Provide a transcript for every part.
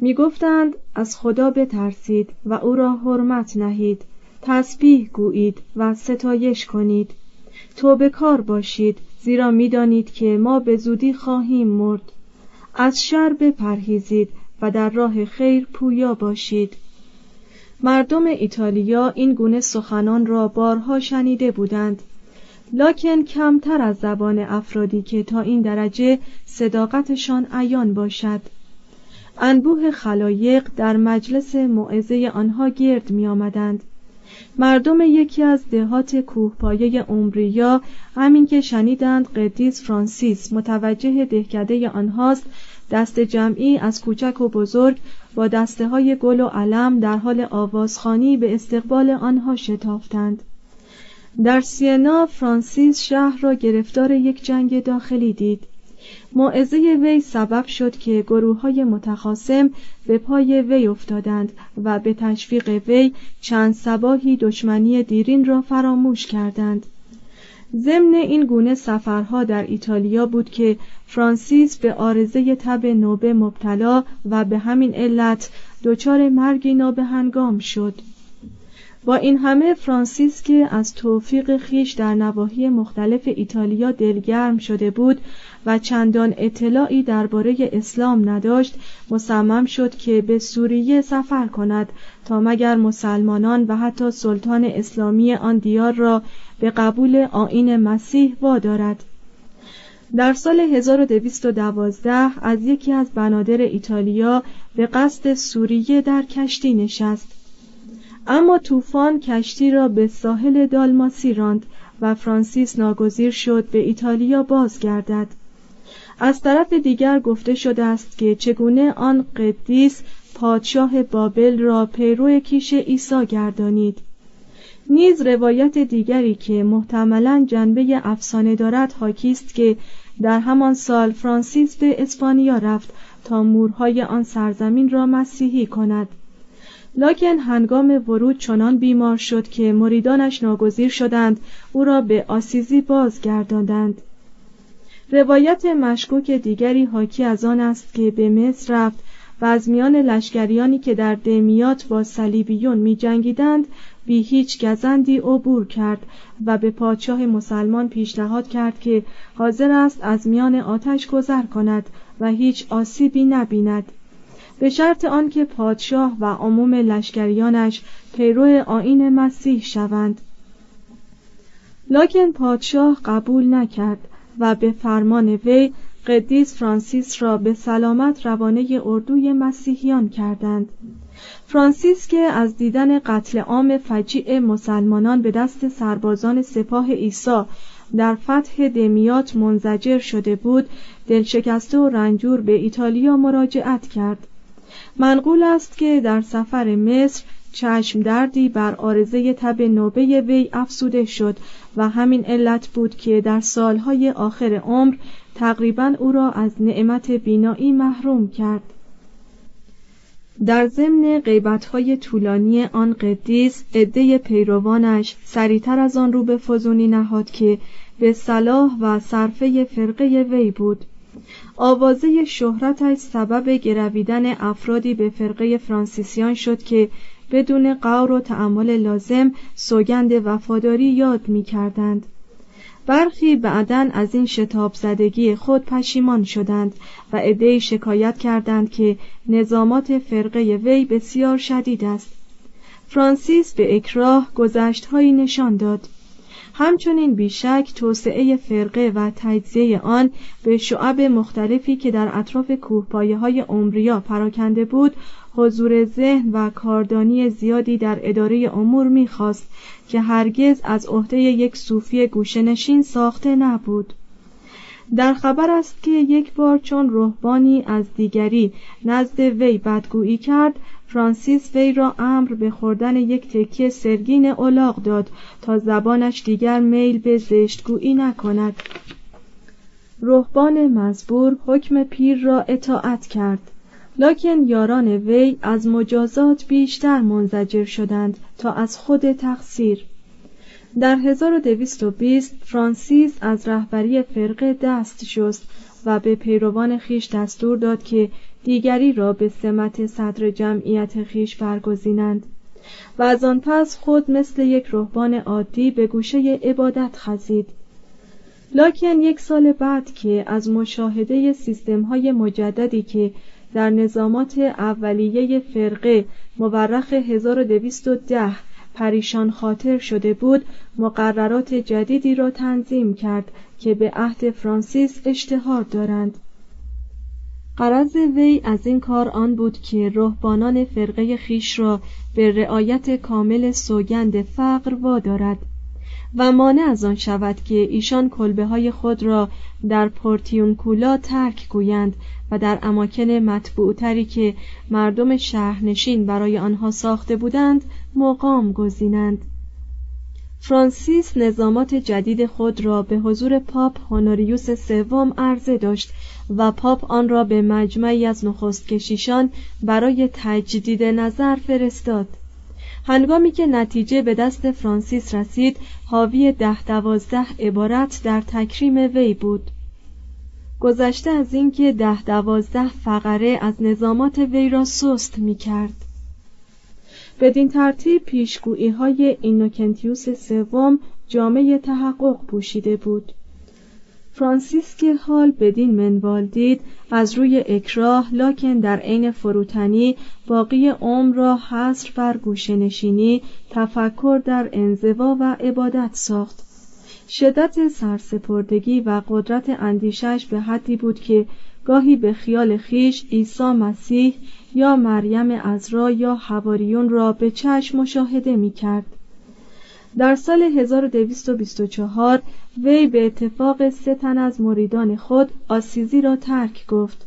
می گفتند از خدا بترسید و او را حرمت نهید. تسبیح گویید و ستایش کنید. توبه کار باشید زیرا می‌دانید که ما به زودی خواهیم مرد. از شر بپرهیزید و در راه خیر پویا باشید. مردم ایتالیا این گونه سخنان را بارها شنیده بودند. لکن کمتر از زبان افرادی که تا این درجه صداقتشان عیان باشد. انبوه خلایق در مجلس موعظه آنها گرد می آمدند. مردم یکی از دهات کوهپایه عمریا همین که شنیدند قدیس فرانسیس متوجه دهکده آنهاست دست جمعی از کوچک و بزرگ با دسته های گل و علم در حال آوازخانی به استقبال آنها شتافتند در سینا فرانسیس شهر را گرفتار یک جنگ داخلی دید موعظه وی سبب شد که گروه های متخاسم به پای وی افتادند و به تشویق وی چند سباهی دشمنی دیرین را فراموش کردند. ضمن این گونه سفرها در ایتالیا بود که فرانسیس به آرزه تب نوبه مبتلا و به همین علت دچار مرگی نابهنگام شد. با این همه فرانسیس که از توفیق خیش در نواحی مختلف ایتالیا دلگرم شده بود و چندان اطلاعی درباره اسلام نداشت مصمم شد که به سوریه سفر کند تا مگر مسلمانان و حتی سلطان اسلامی آن دیار را به قبول آین مسیح وادارد. در سال 1212 از یکی از بنادر ایتالیا به قصد سوریه در کشتی نشست. اما طوفان کشتی را به ساحل دالماسی راند و فرانسیس ناگزیر شد به ایتالیا بازگردد. از طرف دیگر گفته شده است که چگونه آن قدیس پادشاه بابل را پیرو کیش عیسی گردانید. نیز روایت دیگری که محتملا جنبه افسانه دارد حاکی است که در همان سال فرانسیس به اسپانیا رفت تا مورهای آن سرزمین را مسیحی کند. لاکن هنگام ورود چنان بیمار شد که مریدانش ناگزیر شدند او را به آسیزی بازگرداندند. روایت مشکوک دیگری حاکی از آن است که به مصر رفت و از میان لشکریانی که در دمیات با صلیبیون می جنگیدند بی هیچ گزندی عبور کرد و به پادشاه مسلمان پیشنهاد کرد که حاضر است از میان آتش گذر کند و هیچ آسیبی نبیند. به شرط آنکه پادشاه و عموم لشکریانش پیرو آین مسیح شوند. لاکن پادشاه قبول نکرد و به فرمان وی قدیس فرانسیس را به سلامت روانه اردوی مسیحیان کردند. فرانسیس که از دیدن قتل عام فجیع مسلمانان به دست سربازان سپاه عیسی در فتح دمیات منزجر شده بود دلشکسته و رنجور به ایتالیا مراجعت کرد. منقول است که در سفر مصر چشم دردی بر آرزه تب نوبه وی افسوده شد و همین علت بود که در سالهای آخر عمر تقریبا او را از نعمت بینایی محروم کرد. در ضمن غیبتهای طولانی آن قدیس عده پیروانش سریعتر از آن رو به فزونی نهاد که به صلاح و صرفه فرقه وی بود. آوازه شهرتش سبب گرویدن افرادی به فرقه فرانسیسیان شد که بدون قور و تعمل لازم سوگند وفاداری یاد می کردند. برخی بعدا از این شتاب زدگی خود پشیمان شدند و عدهای شکایت کردند که نظامات فرقه وی بسیار شدید است فرانسیس به اکراه گذشتهایی نشان داد همچنین بیشک توسعه فرقه و تجزیه آن به شعب مختلفی که در اطراف کوهپایه های عمریا پراکنده بود حضور ذهن و کاردانی زیادی در اداره امور می‌خواست که هرگز از عهده یک صوفی گوشنشین ساخته نبود. در خبر است که یک بار چون روحبانی از دیگری نزد وی بدگویی کرد فرانسیس وی را امر به خوردن یک تکیه سرگین اولاغ داد تا زبانش دیگر میل به زشتگویی نکند. روحبان مزبور حکم پیر را اطاعت کرد. لکن یاران وی از مجازات بیشتر منزجر شدند تا از خود تقصیر. در 1220 فرانسیس از رهبری فرقه دست شست و به پیروان خیش دستور داد که دیگری را به سمت صدر جمعیت خیش برگزینند و از آن پس خود مثل یک رهبان عادی به گوشه عبادت خزید. لکن یک سال بعد که از مشاهده سیستم های مجددی که در نظامات اولیه فرقه مورخ 1210 پریشان خاطر شده بود مقررات جدیدی را تنظیم کرد که به عهد فرانسیس اشتهار دارند. قرض وی از این کار آن بود که رهبانان فرقه خیش را به رعایت کامل سوگند فقر وادارد و مانع از آن شود که ایشان کلبه های خود را در پورتیونکولا ترک گویند و در اماکن مطبوعتری که مردم شهرنشین برای آنها ساخته بودند مقام گزینند. فرانسیس نظامات جدید خود را به حضور پاپ هونوریوس سوم عرضه داشت و پاپ آن را به مجمعی از نخست کشیشان برای تجدید نظر فرستاد. هنگامی که نتیجه به دست فرانسیس رسید حاوی ده دوازده عبارت در تکریم وی بود. گذشته از اینکه ده دوازده فقره از نظامات وی را سست می کرد بدین ترتیب پیشگویی های اینوکنتیوس سوم جامعه تحقق پوشیده بود. فرانسیس که حال بدین منوال دید از روی اکراه لاکن در عین فروتنی باقی عمر را حصر بر گوشنشینی تفکر در انزوا و عبادت ساخت. شدت سرسپردگی و قدرت اندیشش به حدی بود که گاهی به خیال خیش عیسی مسیح یا مریم ازرا یا حواریون را به چشم مشاهده می کرد. در سال 1224 وی به اتفاق سه تن از مریدان خود آسیزی را ترک گفت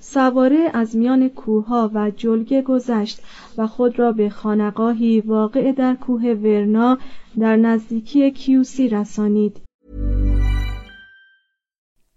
سواره از میان کوها و جلگه گذشت و خود را به خانقاهی واقع در کوه ورنا در نزدیکی کیوسی رسانید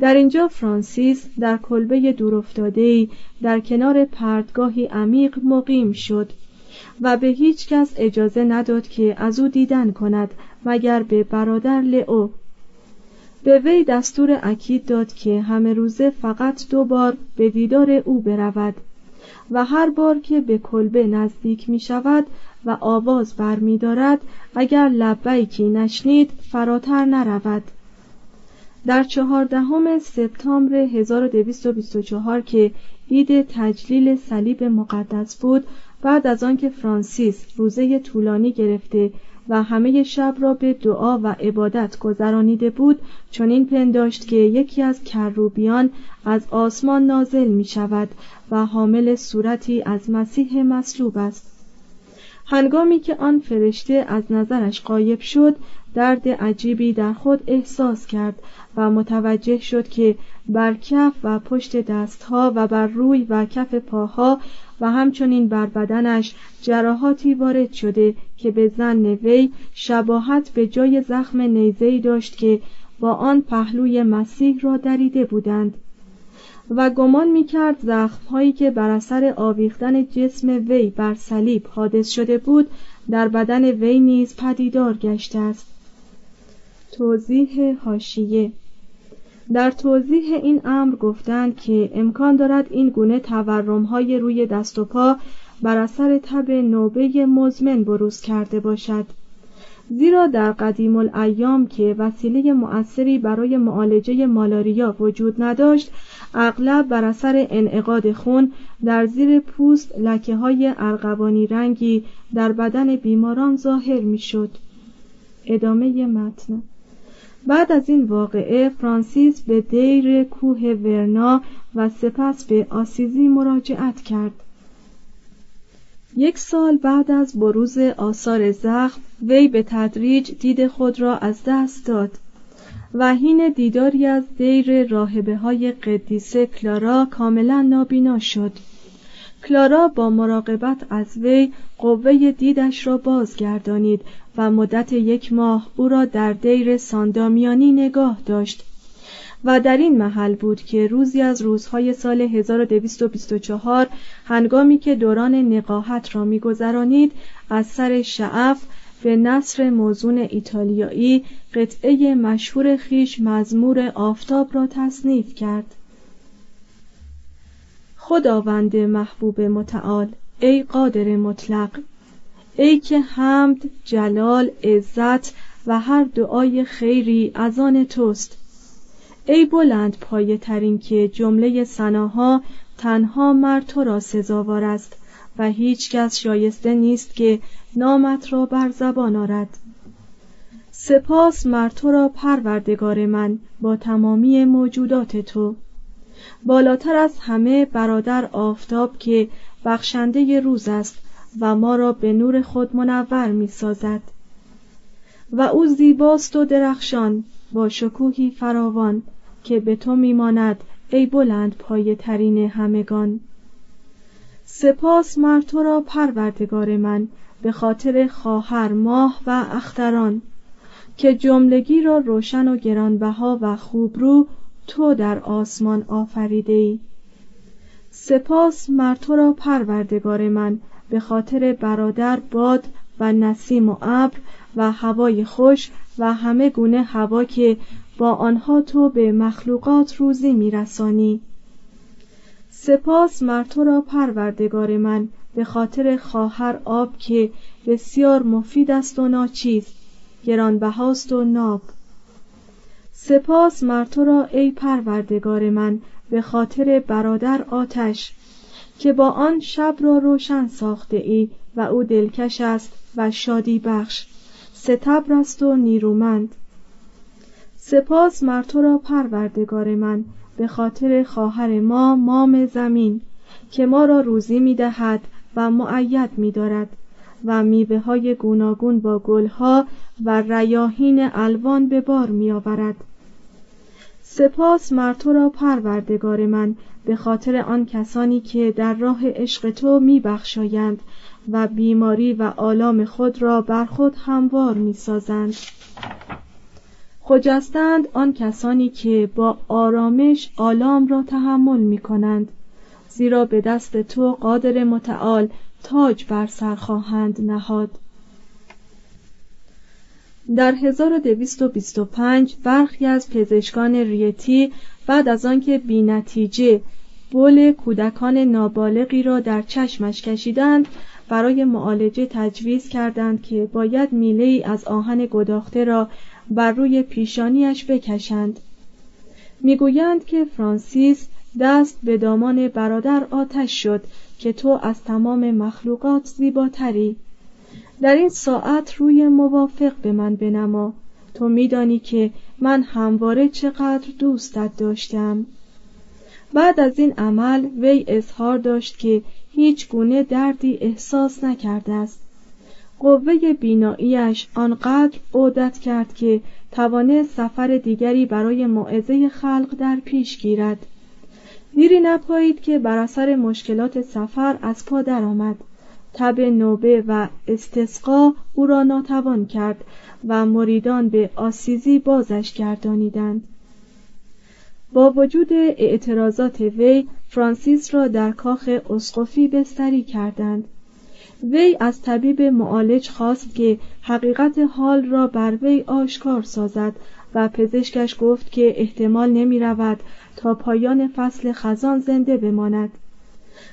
در اینجا فرانسیس در کلبه دورافتاده‌ای در کنار پردگاهی عمیق مقیم شد و به هیچ کس اجازه نداد که از او دیدن کند مگر به برادر لئو. به وی دستور اکید داد که همه روزه فقط دو بار به دیدار او برود و هر بار که به کلبه نزدیک می شود و آواز بر می دارد اگر لبیکی نشنید فراتر نرود. در چهاردهم سپتامبر 1224 که عید تجلیل صلیب مقدس بود بعد از آنکه فرانسیس روزه طولانی گرفته و همه شب را به دعا و عبادت گذرانیده بود چنین پنداشت که یکی از کروبیان از آسمان نازل می شود و حامل صورتی از مسیح مصلوب است. هنگامی که آن فرشته از نظرش قایب شد درد عجیبی در خود احساس کرد و متوجه شد که بر کف و پشت دستها و بر روی و کف پاها و همچنین بر بدنش جراحاتی وارد شده که به زن وی شباهت به جای زخم نیزهی داشت که با آن پهلوی مسیح را دریده بودند. و گمان می‌کرد زخمهایی که بر اثر آویختن جسم وی بر صلیب حادث شده بود در بدن وی نیز پدیدار گشته است. توضیح هاشیه در توضیح این امر گفتند که امکان دارد این گونه تورمهای روی دست و پا بر اثر تب نوبه مزمن بروز کرده باشد. زیرا در قدیم الایام که وسیله مؤثری برای معالجه مالاریا وجود نداشت اغلب بر اثر انعقاد خون در زیر پوست لکه های ارغوانی رنگی در بدن بیماران ظاهر می‌شد. ادامه متن. بعد از این واقعه فرانسیس به دیر کوه ورنا و سپس به آسیزی مراجعت کرد. یک سال بعد از بروز آثار زخم وی به تدریج دید خود را از دست داد. و حین دیداری از دیر راهبه های قدیسه کلارا کاملا نابینا شد. کلارا با مراقبت از وی قوه دیدش را بازگردانید و مدت یک ماه او را در دیر ساندامیانی نگاه داشت. و در این محل بود که روزی از روزهای سال 1224 هنگامی که دوران نقاهت را میگذرانید از سر شعف به نصر موزون ایتالیایی قطعه مشهور خیش مزمور آفتاب را تصنیف کرد. خداوند محبوب متعال ای قادر مطلق ای که حمد جلال عزت و هر دعای خیری از آن توست. ای بلند پایه ترین که جمله سناها تنها مر تو را سزاوار است و هیچ کس شایسته نیست که نامت را بر زبان آرد. سپاس مر تو را پروردگار من با تمامی موجودات تو. بالاتر از همه برادر آفتاب که بخشنده روز است و ما را به نور خود منور می سازد و او زیباست و درخشان با شکوهی فراوان که به تو میماند ای بلند پایه ترین همگان. سپاس مر تو را پروردگار من به خاطر خواهر ماه و اختران که جملگی را روشن و گرانبها و خوبرو تو در آسمان آفریده ای. سپاس مر تو را پروردگار من به خاطر برادر باد و نسیم و ابر و هوای خوش و همه گونه هوا که با آنها تو به مخلوقات روزی میرسانی. سپاس مر تو را پروردگار من به خاطر خواهر آب که بسیار مفید است و ناچیز گرانبهاست و ناب. سپاس مر تو را ای پروردگار من به خاطر برادر آتش که با آن شب را روشن ساخته ای و او دلکش است و شادی بخش. ستبر است و نیرومند. سپاس مر تو را پروردگار من به خاطر خواهر ما مام زمین که ما را روزی می دهد و معید می دارد و میوه های گوناگون با گلها و ریاهین الوان به بار می آورد. سپاس مر تو را پروردگار من به خاطر آن کسانی که در راه عشق تو می بخشایند و بیماری و آلام خود را بر خود هموار می سازند خجستند آن کسانی که با آرامش آلام را تحمل می کنند زیرا به دست تو قادر متعال تاج بر سر خواهند نهاد. در 1225 برخی از پزشکان ریتی بعد از آنکه بی نتیجه بول کودکان نابالغی را در چشمش کشیدند برای معالجه تجویز کردند که باید میله از آهن گداخته را بر روی پیشانیش بکشند. می‌گویند که فرانسیس دست به دامان برادر آتش شد که تو از تمام مخلوقات زیباتری. در این ساعت روی موافق به من بنما. تو میدانی که من همواره چقدر دوستت داشتم. بعد از این عمل وی اظهار داشت که هیچ گونه دردی احساس نکرده است. قوه بیناییش آنقدر عودت کرد که توانست سفر دیگری برای موعظه خلق در پیش گیرد. دیری نپایید که بر اثر مشکلات سفر از پا درآمد. تب نوبه و استسقا او را ناتوان کرد و مریدان به آسیزی بازش گردانیدند. با وجود اعتراضات وی فرانسیس را در کاخ اسقفی بستری کردند. وی از طبیب معالج خواست که حقیقت حال را بر وی آشکار سازد و پزشکش گفت که احتمال نمی رود تا پایان فصل خزان زنده بماند.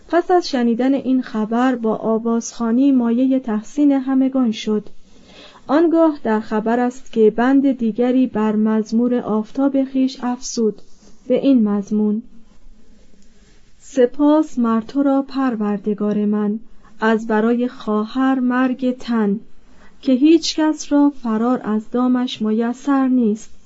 پس از شنیدن این خبر با آوازخانی مایه تحسین همگان شد. آنگاه در خبر است که بند دیگری بر مزمور آفتاب خیش افسود به این مضمون سپاس مر تو را پروردگار من از برای خواهر مرگ تن که هیچ کس را فرار از دامش میسر نیست.